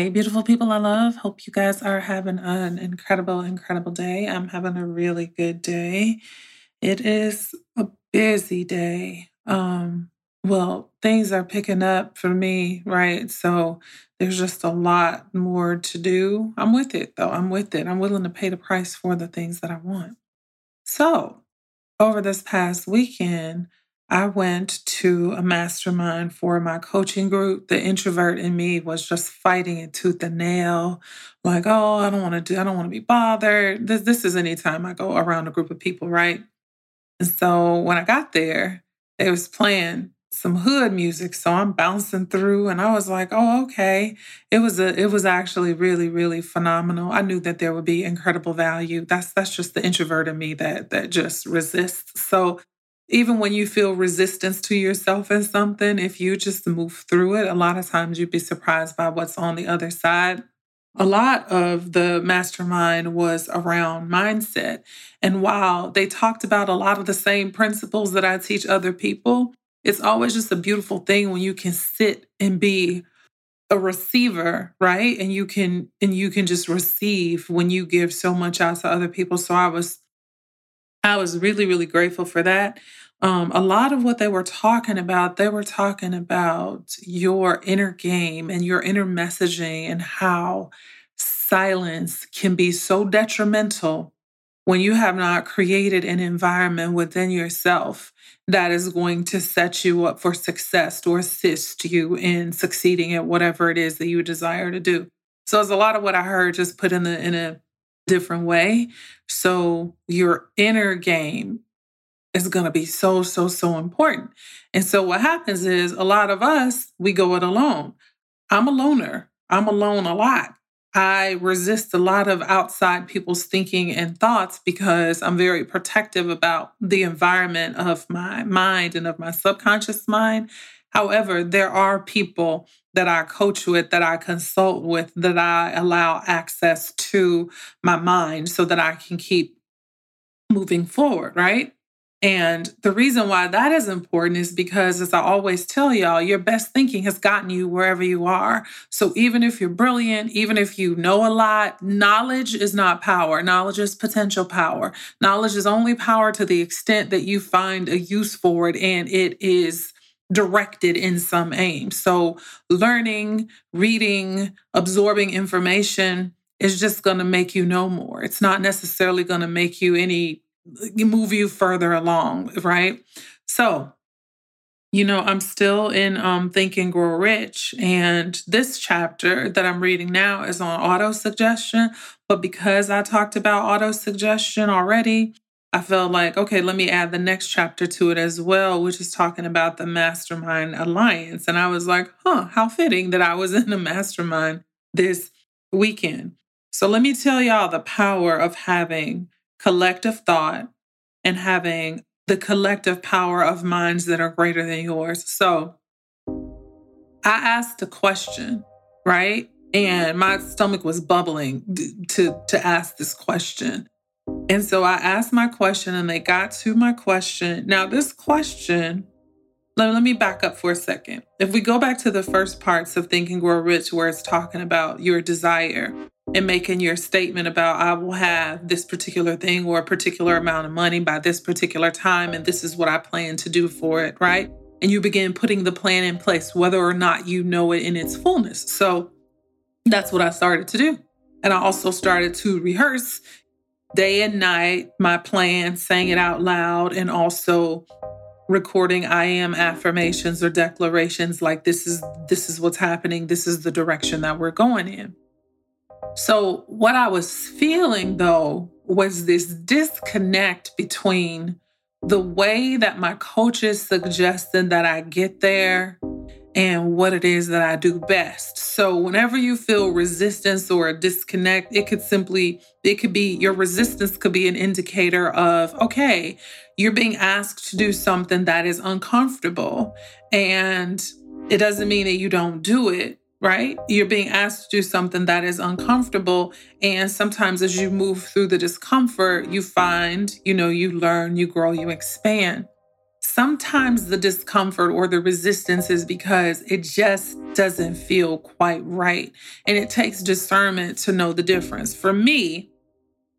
Hey, beautiful people I love. Hope you guys are having an incredible, incredible day. I'm having a really good day. It is a busy day. Um, well, things are picking up for me, right? So there's just a lot more to do. I'm with it though. I'm with it. I'm willing to pay the price for the things that I want. So, over this past weekend, I went to a mastermind for my coaching group. The introvert in me was just fighting it tooth and nail, like, oh, I don't want to do, I don't want to be bothered. This, this is any time I go around a group of people, right? And so when I got there, they was playing some hood music, so I'm bouncing through, and I was like, oh, okay. It was a, it was actually really, really phenomenal. I knew that there would be incredible value. That's that's just the introvert in me that that just resists. So even when you feel resistance to yourself in something, if you just move through it, a lot of times you'd be surprised by what's on the other side. A lot of the mastermind was around mindset. And while they talked about a lot of the same principles that I teach other people, it's always just a beautiful thing when you can sit and be a receiver, right? And you can and you can just receive when you give so much out to other people. So I was I was really, really grateful for that. Um, a lot of what they were talking about, they were talking about your inner game and your inner messaging and how silence can be so detrimental when you have not created an environment within yourself that is going to set you up for success or assist you in succeeding at whatever it is that you desire to do. So it's a lot of what I heard just put in the in a different way. So your inner game is going to be so, so, so important. And so what happens is a lot of us, we go it alone. I'm a loner. I'm alone a lot. I resist a lot of outside people's thinking and thoughts because I'm very protective about the environment of my mind and of my subconscious mind. However, there are people that I coach with, that I consult with, that I allow access to my mind so that I can keep moving forward, right? And the reason why that is important is because, as I always tell y'all, your best thinking has gotten you wherever you are. So even if you're brilliant, even if you know a lot, knowledge is not power. Knowledge is potential power. Knowledge is only power to the extent that you find a use for it and it is directed in some aim. So learning, reading, absorbing information is just going to make you know more. It's not necessarily going to make you any move you further along, right? So, you know, I'm still in um, Think and Grow Rich, and this chapter that I'm reading now is on auto suggestion. But because I talked about auto suggestion already, I felt like, okay, let me add the next chapter to it as well, which is talking about the Mastermind Alliance. And I was like, huh, how fitting that I was in a mastermind this weekend. So let me tell y'all the power of having collective thought and having the collective power of minds that are greater than yours. So I asked a question, right? And my stomach was bubbling to, to ask this question. And so I asked my question and they got to my question. Now, this question, let, let me back up for a second. If we go back to the first parts of Think and Grow Rich, where it's talking about your desire, and making your statement about I will have this particular thing or a particular amount of money by this particular time, and this is what I plan to do for it, right? And you begin putting the plan in place, whether or not you know it in its fullness. So that's what I started to do. And I also started to rehearse day and night my plan, saying it out loud, and also recording I am affirmations or declarations like this is this is what's happening, this is the direction that we're going in. So, what I was feeling though was this disconnect between the way that my coaches suggested that I get there and what it is that I do best. So whenever you feel resistance or a disconnect, it could simply it could be your resistance could be an indicator of okay, you're being asked to do something that is uncomfortable and it doesn't mean that you don't do it, right? You're being asked to do something that is uncomfortable and sometimes as you move through the discomfort, you find, you know, you learn, you grow, you expand. Sometimes the discomfort or the resistance is because it just doesn't feel quite right. And it takes discernment to know the difference. For me,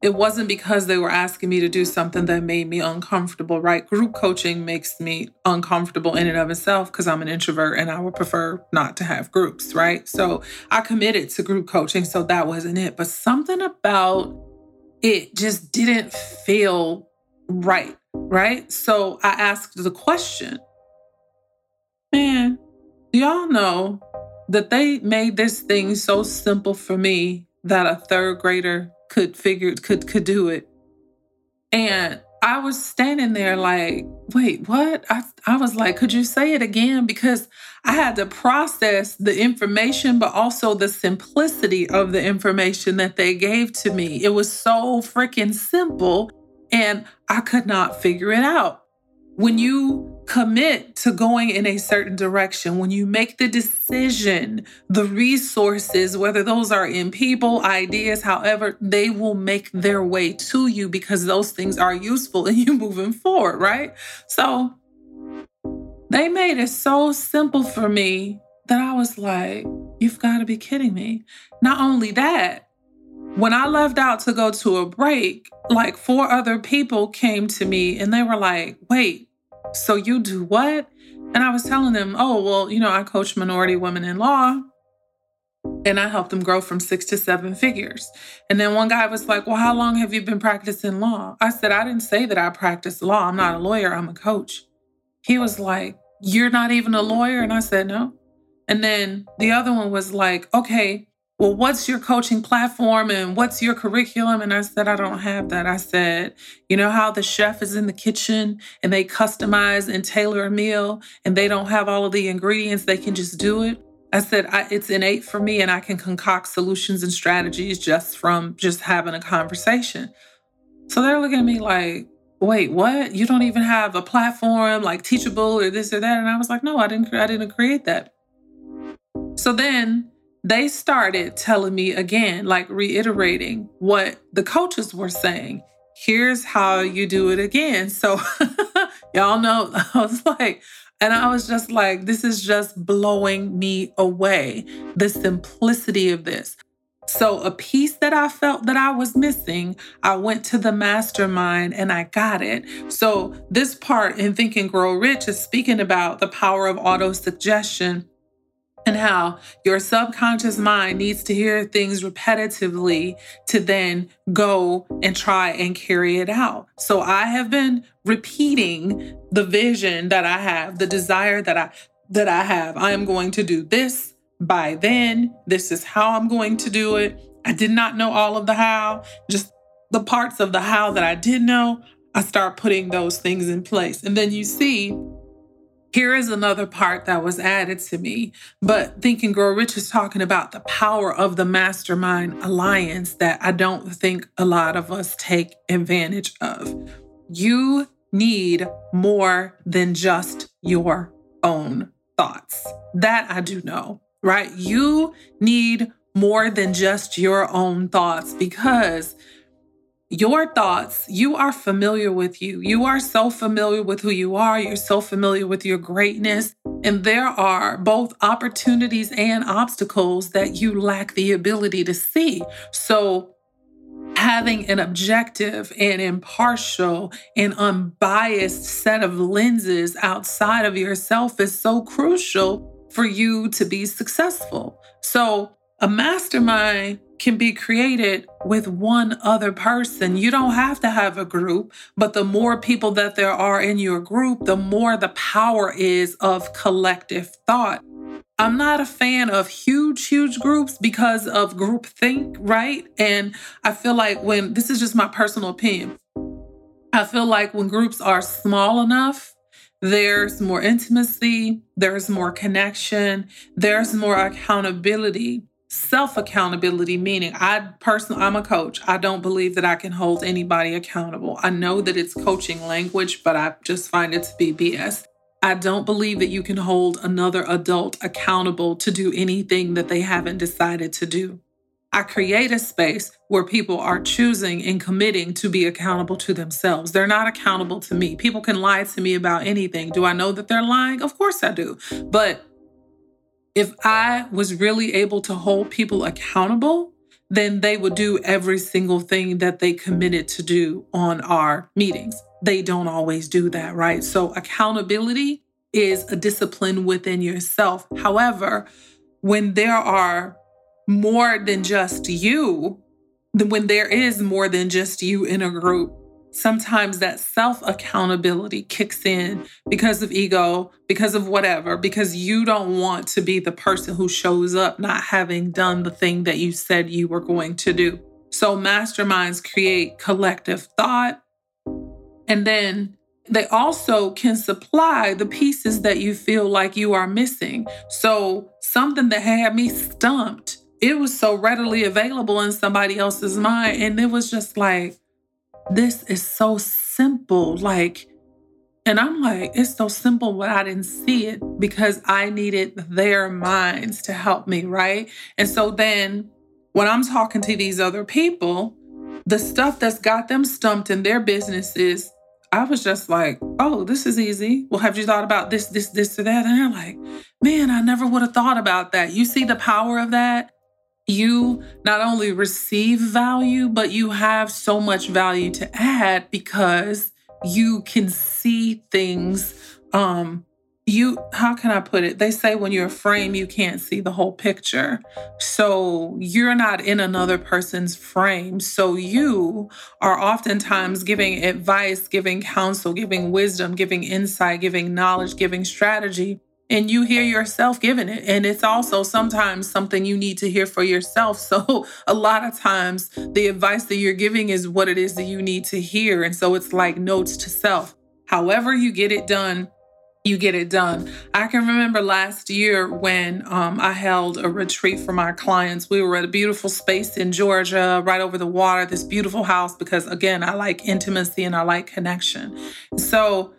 it wasn't because they were asking me to do something that made me uncomfortable, right? Group coaching makes me uncomfortable in and of itself because I'm an introvert and I would prefer not to have groups, right? So I committed to group coaching, so that wasn't it. But something about it just didn't feel right right? So I asked the question, man, do y'all know that they made this thing so simple for me that a third grader could figure could could do it? And I was standing there like, wait, what? I, I was like, could you say it again? Because I had to process the information, but also the simplicity of the information that they gave to me. It was so freaking simple and I could not figure it out. When you commit to going in a certain direction, when you make the decision, the resources, whether those are in people, ideas, however, they will make their way to you because those things are useful in you moving forward, right? So they made it so simple for me that I was like, you've got to be kidding me. Not only that, when I left out to go to a break, like four other people came to me and they were like, wait, so you do what? And I was telling them, oh, well, you know, I coach minority women in law and I help them grow from six to seven figures. And then one guy was like, well, how long have you been practicing law? I said, I didn't say that I practice law. I'm not a lawyer, I'm a coach. He was like, you're not even a lawyer? And I said, no. And then the other one was like, okay, well, what's your coaching platform and what's your curriculum? And I said, I don't have that. I said, you know how the chef is in the kitchen and they customize and tailor a meal and they don't have all of the ingredients, they can just do it. I said, I, it's innate for me and I can concoct solutions and strategies just from just having a conversation. So they're looking at me like, wait, what? You don't even have a platform like Teachable or this or that? And I was like, no, I didn't, I didn't create that. So then they started telling me again, like reiterating what the coaches were saying. Here's how you do it again. So, y'all know, I was like, and I was just like, this is just blowing me away. The simplicity of this. So, a piece that I felt that I was missing, I went to the mastermind and I got it. So, this part in Think and Grow Rich is speaking about the power of auto suggestion and how your subconscious mind needs to hear things repetitively to then go and try and carry it out. So I have been repeating the vision that I have, the desire that I that I have. I am going to do this by then. This is how I'm going to do it. I did not know all of the how, just the parts of the how that I did know. I start putting those things in place. And then you see here is another part that was added to me. But Think and Grow Rich is talking about the power of the mastermind alliance that I don't think a lot of us take advantage of. You need more than just your own thoughts. That I do know, right? You need more than just your own thoughts because your thoughts, you are familiar with you. You are so familiar with who you are. You're so familiar with your greatness. And there are both opportunities and obstacles that you lack the ability to see. So, having an objective and impartial and unbiased set of lenses outside of yourself is so crucial for you to be successful. So, a mastermind can be created with one other person. You don't have to have a group, but the more people that there are in your group, the more the power is of collective thought. I'm not a fan of huge, huge groups because of group think, right? And I feel like when this is just my personal opinion. I feel like when groups are small enough, there's more intimacy, there's more connection, there's more accountability. Self accountability, meaning I personally, I'm a coach. I don't believe that I can hold anybody accountable. I know that it's coaching language, but I just find it to be BS. I don't believe that you can hold another adult accountable to do anything that they haven't decided to do. I create a space where people are choosing and committing to be accountable to themselves. They're not accountable to me. People can lie to me about anything. Do I know that they're lying? Of course I do. But if I was really able to hold people accountable, then they would do every single thing that they committed to do on our meetings. They don't always do that, right? So, accountability is a discipline within yourself. However, when there are more than just you, when there is more than just you in a group, sometimes that self accountability kicks in because of ego, because of whatever, because you don't want to be the person who shows up not having done the thing that you said you were going to do. So, masterminds create collective thought. And then they also can supply the pieces that you feel like you are missing. So, something that had me stumped it was so readily available in somebody else's mind. And it was just like, this is so simple. Like, and I'm like, it's so simple, but I didn't see it because I needed their minds to help me, right? And so then when I'm talking to these other people, the stuff that's got them stumped in their businesses, I was just like, oh, this is easy. Well, have you thought about this, this, this, or that? And they're like, man, I never would have thought about that. You see the power of that? You not only receive value, but you have so much value to add because you can see things. Um, you, how can I put it? They say when you're a frame, you can't see the whole picture. So you're not in another person's frame. So you are oftentimes giving advice, giving counsel, giving wisdom, giving insight, giving knowledge, giving strategy and you hear yourself giving it. And it's also sometimes something you need to hear for yourself. So a lot of times the advice that you're giving is what it is that you need to hear. And so it's like notes to self. However, you get it done, you get it done. I can remember last year when um, I held a retreat for my clients. We were at a beautiful space in Georgia, right over the water, this beautiful house, because again, I like intimacy and I like connection. So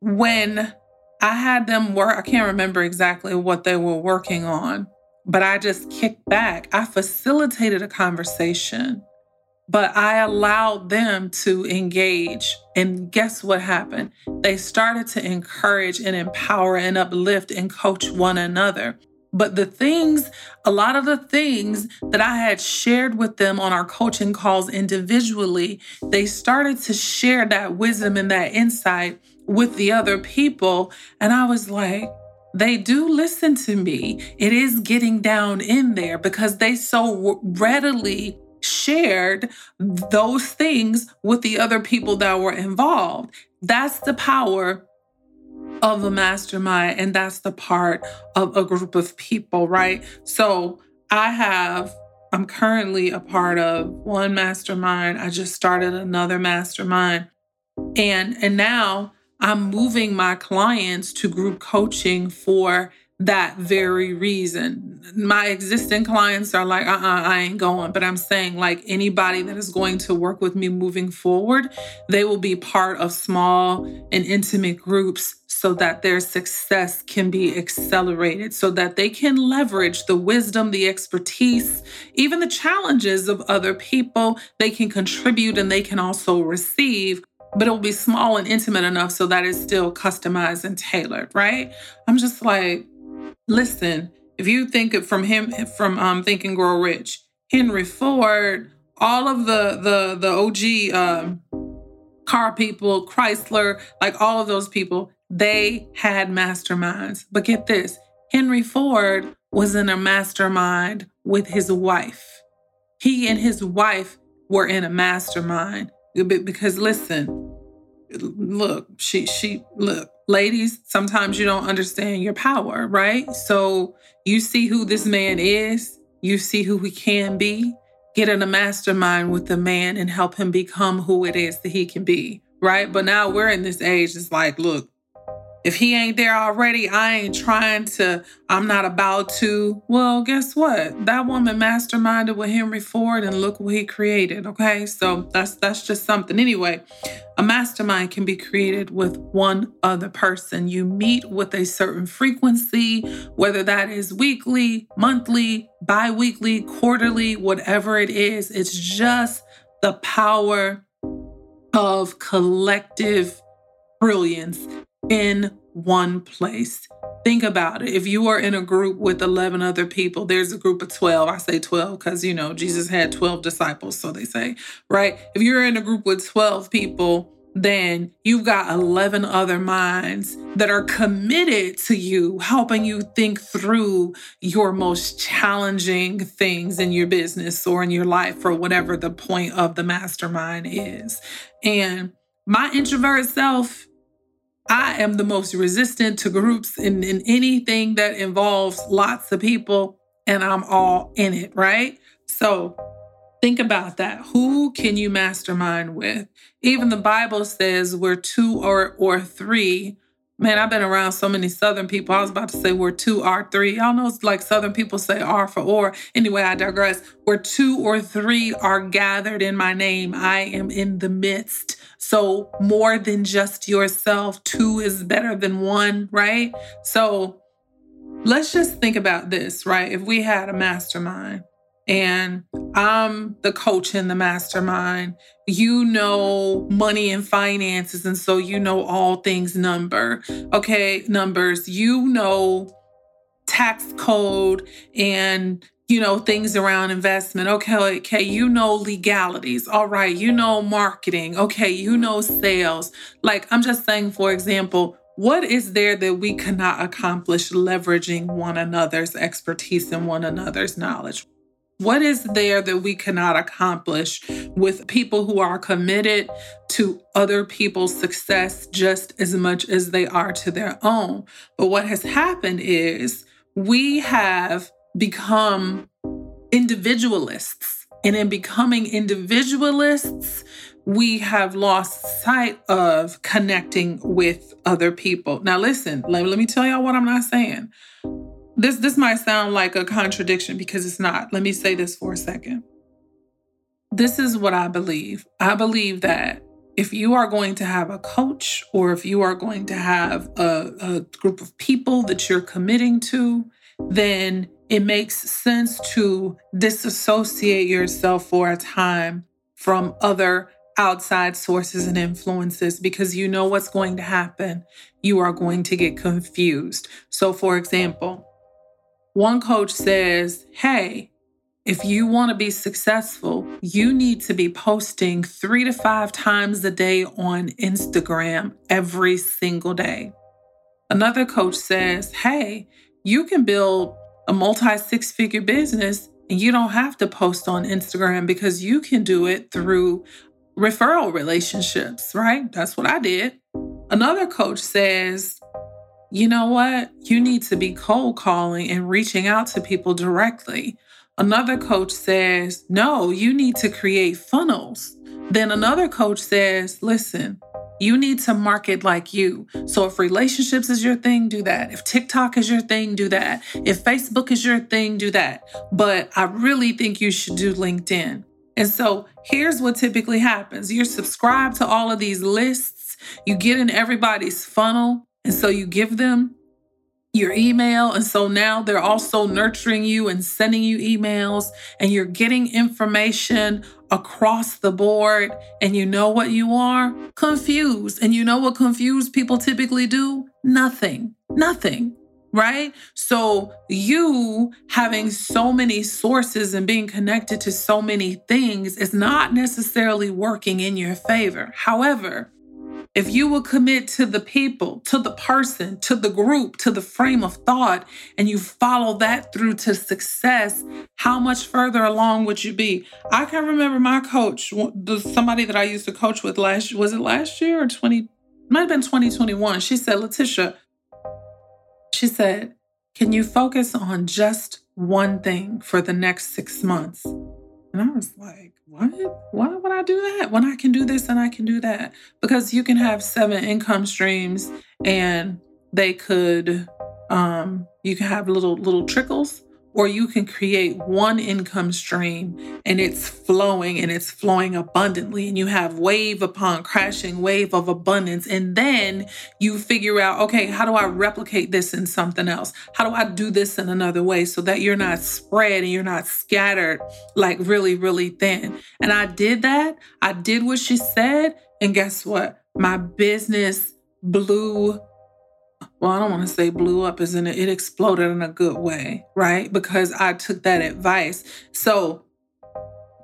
when I had them work, I can't remember exactly what they were working on, but I just kicked back. I facilitated a conversation, but I allowed them to engage. And guess what happened? They started to encourage and empower and uplift and coach one another. But the things, a lot of the things that I had shared with them on our coaching calls individually, they started to share that wisdom and that insight with the other people. And I was like, they do listen to me. It is getting down in there because they so readily shared those things with the other people that were involved. That's the power of a mastermind, and that's the part of a group of people, right? So I have, I'm currently a part of one mastermind. I just started another mastermind. And and now I'm moving my clients to group coaching for that very reason. My existing clients are like, uh uh-uh, I ain't going. But I'm saying, like, anybody that is going to work with me moving forward, they will be part of small and intimate groups so that their success can be accelerated, so that they can leverage the wisdom, the expertise, even the challenges of other people. They can contribute and they can also receive but it will be small and intimate enough so that it's still customized and tailored, right? I'm just like, listen, if you think of from him from um Think and Grow Rich, Henry Ford, all of the the the OG um, car people, Chrysler, like all of those people, they had masterminds. But get this, Henry Ford was in a mastermind with his wife. He and his wife were in a mastermind because listen, look, she she look, ladies, sometimes you don't understand your power, right? So you see who this man is, you see who he can be. get in a mastermind with the man and help him become who it is that he can be, right? But now we're in this age, it's like, look, if he ain't there already, I ain't trying to, I'm not about to. Well, guess what? That woman masterminded with Henry Ford and look what he created. Okay. So that's that's just something. Anyway, a mastermind can be created with one other person. You meet with a certain frequency, whether that is weekly, monthly, bi-weekly, quarterly, whatever it is. It's just the power of collective brilliance in one place. Think about it. If you are in a group with 11 other people, there's a group of 12. I say 12 because, you know, Jesus had 12 disciples, so they say, right? If you're in a group with 12 people, then you've got 11 other minds that are committed to you, helping you think through your most challenging things in your business or in your life, or whatever the point of the mastermind is. And my introvert self, I am the most resistant to groups in, in anything that involves lots of people, and I'm all in it, right? So think about that. Who can you mastermind with? Even the Bible says we're two or or three. Man, I've been around so many Southern people. I was about to say we're two or three. Y'all know it's like Southern people say R for or. Anyway, I digress. Where two or three are gathered in my name, I am in the midst. So, more than just yourself, two is better than one, right? So, let's just think about this, right? If we had a mastermind and I'm the coach in the mastermind, you know money and finances. And so you know all things number. Okay, numbers. You know tax code and you know, things around investment. Okay, okay, you know legalities. All right, you know marketing. Okay, you know sales. Like I'm just saying, for example, what is there that we cannot accomplish leveraging one another's expertise and one another's knowledge? What is there that we cannot accomplish with people who are committed to other people's success just as much as they are to their own? But what has happened is we have become individualists. And in becoming individualists, we have lost sight of connecting with other people. Now, listen, let, let me tell y'all what I'm not saying. This, this might sound like a contradiction because it's not. Let me say this for a second. This is what I believe. I believe that if you are going to have a coach or if you are going to have a, a group of people that you're committing to, then it makes sense to disassociate yourself for a time from other outside sources and influences because you know what's going to happen. You are going to get confused. So, for example, one coach says, Hey, if you want to be successful, you need to be posting three to five times a day on Instagram every single day. Another coach says, Hey, you can build a multi six figure business and you don't have to post on Instagram because you can do it through referral relationships, right? That's what I did. Another coach says, you know what? You need to be cold calling and reaching out to people directly. Another coach says, no, you need to create funnels. Then another coach says, listen, you need to market like you. So if relationships is your thing, do that. If TikTok is your thing, do that. If Facebook is your thing, do that. But I really think you should do LinkedIn. And so here's what typically happens you're subscribed to all of these lists, you get in everybody's funnel. And so you give them your email. And so now they're also nurturing you and sending you emails, and you're getting information across the board. And you know what you are? Confused. And you know what confused people typically do? Nothing. Nothing. Right? So, you having so many sources and being connected to so many things is not necessarily working in your favor. However, if you will commit to the people, to the person, to the group, to the frame of thought, and you follow that through to success, how much further along would you be? I can remember my coach, somebody that I used to coach with last, was it last year or 20? Might have been 2021. She said, Leticia, she said, can you focus on just one thing for the next six months? And I was like, what? Why would I do that when I can do this and I can do that? Because you can have seven income streams and they could um you can have little little trickles or you can create one income stream and it's flowing and it's flowing abundantly and you have wave upon crashing wave of abundance. And then you figure out okay how do i replicate this in something else? How do i do this in another way so that you're not spread and you're not scattered like really really thin? And i did that. I did what she said. And guess what? My business blew well, I don't want to say blew up, as in it exploded in a good way, right? Because I took that advice. So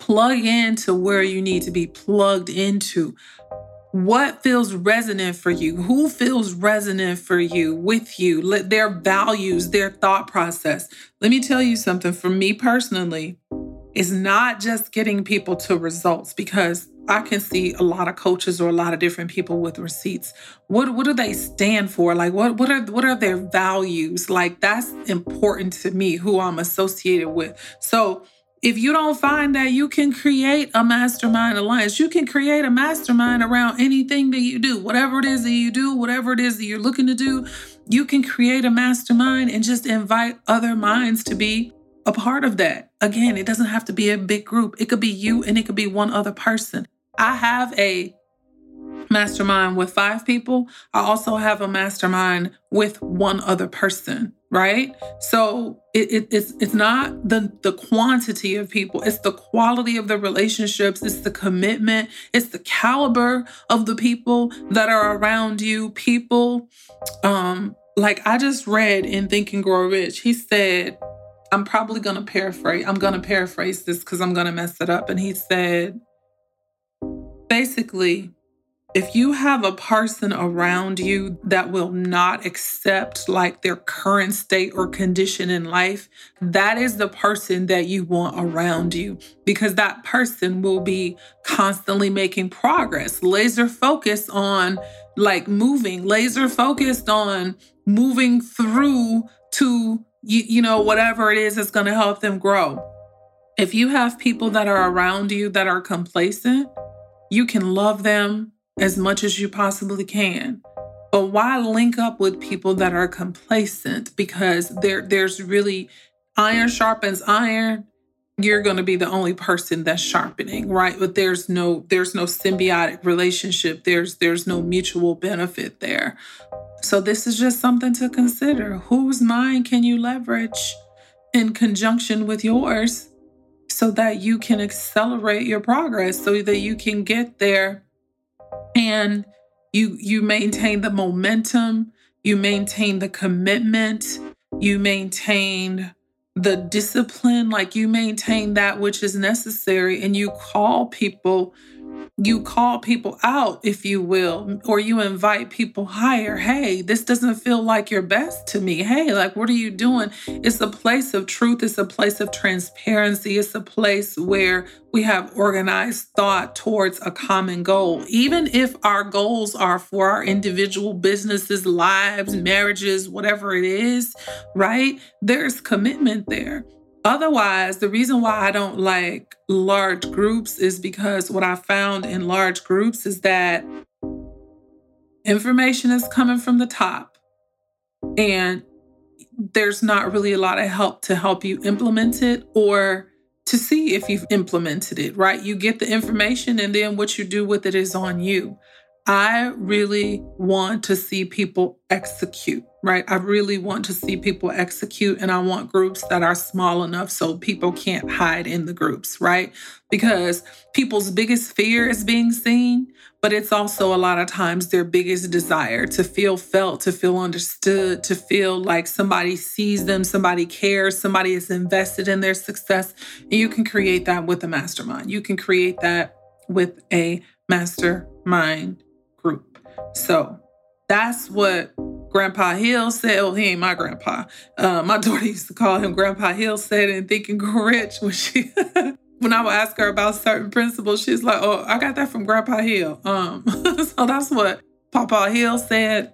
plug into where you need to be plugged into. What feels resonant for you? Who feels resonant for you, with you, their values, their thought process? Let me tell you something for me personally, it's not just getting people to results because I can see a lot of coaches or a lot of different people with receipts. What what do they stand for? Like what what are what are their values? Like that's important to me who I'm associated with. So if you don't find that you can create a mastermind alliance, you can create a mastermind around anything that you do, whatever it is that you do, whatever it is that you're looking to do, you can create a mastermind and just invite other minds to be a part of that. Again, it doesn't have to be a big group. It could be you and it could be one other person. I have a mastermind with five people. I also have a mastermind with one other person, right? So it, it, it's it's not the the quantity of people, it's the quality of the relationships, it's the commitment, it's the caliber of the people that are around you. People, um, like I just read in Think and Grow Rich, he said I'm probably going to paraphrase. I'm going to paraphrase this because I'm going to mess it up. And he said, basically, if you have a person around you that will not accept like their current state or condition in life, that is the person that you want around you because that person will be constantly making progress, laser focused on like moving, laser focused on moving through to you, you know, whatever it is that's going to help them grow. If you have people that are around you that are complacent, you can love them as much as you possibly can. But why link up with people that are complacent? Because there there's really iron sharpens iron. You're going to be the only person that's sharpening, right? But there's no there's no symbiotic relationship. There's there's no mutual benefit there. So, this is just something to consider. Whose mind can you leverage in conjunction with yours so that you can accelerate your progress, so that you can get there and you you maintain the momentum, you maintain the commitment, you maintain the discipline, like you maintain that which is necessary and you call people you call people out, if you will, or you invite people higher. Hey, this doesn't feel like your best to me. Hey, like, what are you doing? It's a place of truth, it's a place of transparency, it's a place where we have organized thought towards a common goal. Even if our goals are for our individual businesses, lives, marriages, whatever it is, right? There's commitment there. Otherwise, the reason why I don't like large groups is because what I found in large groups is that information is coming from the top and there's not really a lot of help to help you implement it or to see if you've implemented it, right? You get the information and then what you do with it is on you. I really want to see people execute, right? I really want to see people execute, and I want groups that are small enough so people can't hide in the groups, right? Because people's biggest fear is being seen, but it's also a lot of times their biggest desire to feel felt, to feel understood, to feel like somebody sees them, somebody cares, somebody is invested in their success. And you can create that with a mastermind. You can create that with a mastermind group. So that's what Grandpa Hill said. Oh, he ain't my grandpa. Uh, my daughter used to call him Grandpa Hill said and Grow Rich when she when I would ask her about certain principles, she's like, "Oh, I got that from Grandpa Hill." Um, so that's what Papa Hill said.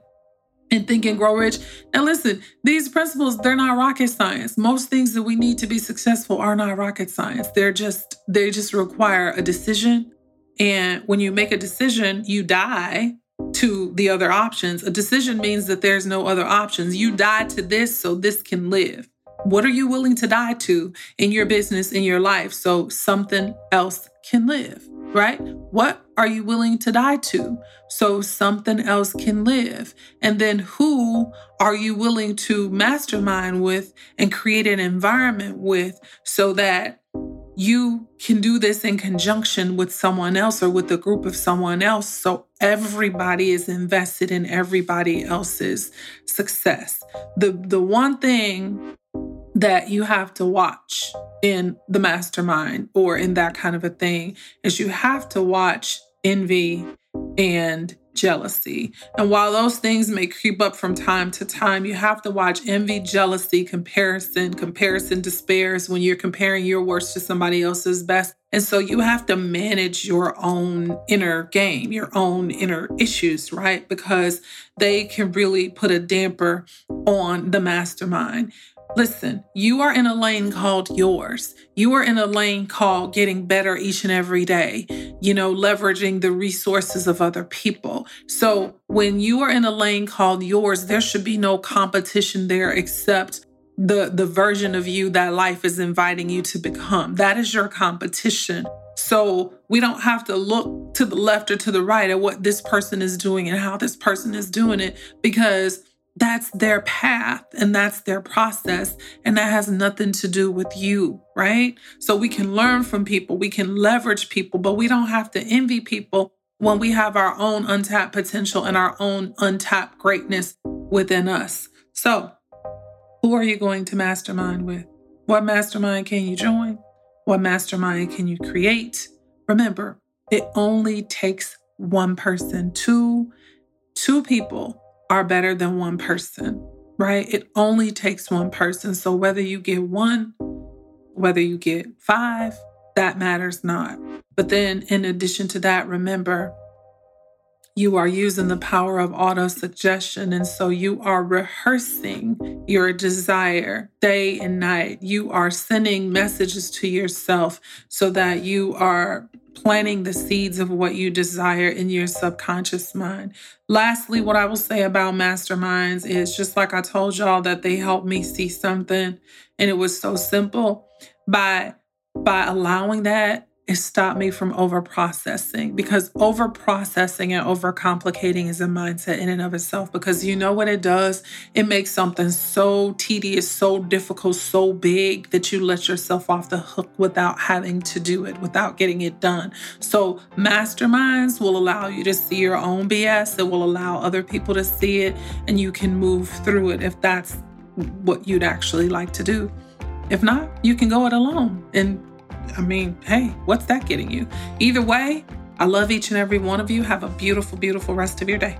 and Think and Grow Rich. Now, listen, these principles, they're not rocket science. Most things that we need to be successful are not rocket science. They're just, they just require a decision. And when you make a decision, you die to the other options. A decision means that there's no other options. You die to this so this can live. What are you willing to die to in your business, in your life, so something else can live? right? What are you willing to die to so something else can live? And then who are you willing to mastermind with and create an environment with so that you can do this in conjunction with someone else or with a group of someone else so everybody is invested in everybody else's success. The the one thing that you have to watch in the mastermind or in that kind of a thing is you have to watch envy and jealousy. And while those things may creep up from time to time, you have to watch envy, jealousy, comparison. Comparison despairs when you're comparing your worst to somebody else's best. And so you have to manage your own inner game, your own inner issues, right? Because they can really put a damper on the mastermind. Listen, you are in a lane called yours. You are in a lane called getting better each and every day, you know, leveraging the resources of other people. So when you are in a lane called yours, there should be no competition there except the the version of you that life is inviting you to become. That is your competition. So we don't have to look to the left or to the right at what this person is doing and how this person is doing it because that's their path and that's their process. And that has nothing to do with you, right? So we can learn from people, we can leverage people, but we don't have to envy people when we have our own untapped potential and our own untapped greatness within us. So, who are you going to mastermind with? What mastermind can you join? What mastermind can you create? Remember, it only takes one person, two, two people are better than one person, right? It only takes one person. So whether you get one, whether you get five, that matters not. But then, in addition to that, remember you are using the power of auto suggestion. And so you are rehearsing your desire day and night. You are sending messages to yourself so that you are planting the seeds of what you desire in your subconscious mind. Lastly, what I will say about masterminds is just like I told y'all that they helped me see something and it was so simple by by allowing that it stopped me from over processing because over processing and over complicating is a mindset in and of itself because you know what it does? It makes something so tedious so difficult so big that you let yourself off the hook without having to do it without getting it done. So masterminds will allow you to see your own bs it will allow other people to see it and you can move through it if that's what you'd actually like to do. If not you can go it alone and I mean, hey, what's that getting you? Either way, I love each and every one of you. Have a beautiful, beautiful rest of your day.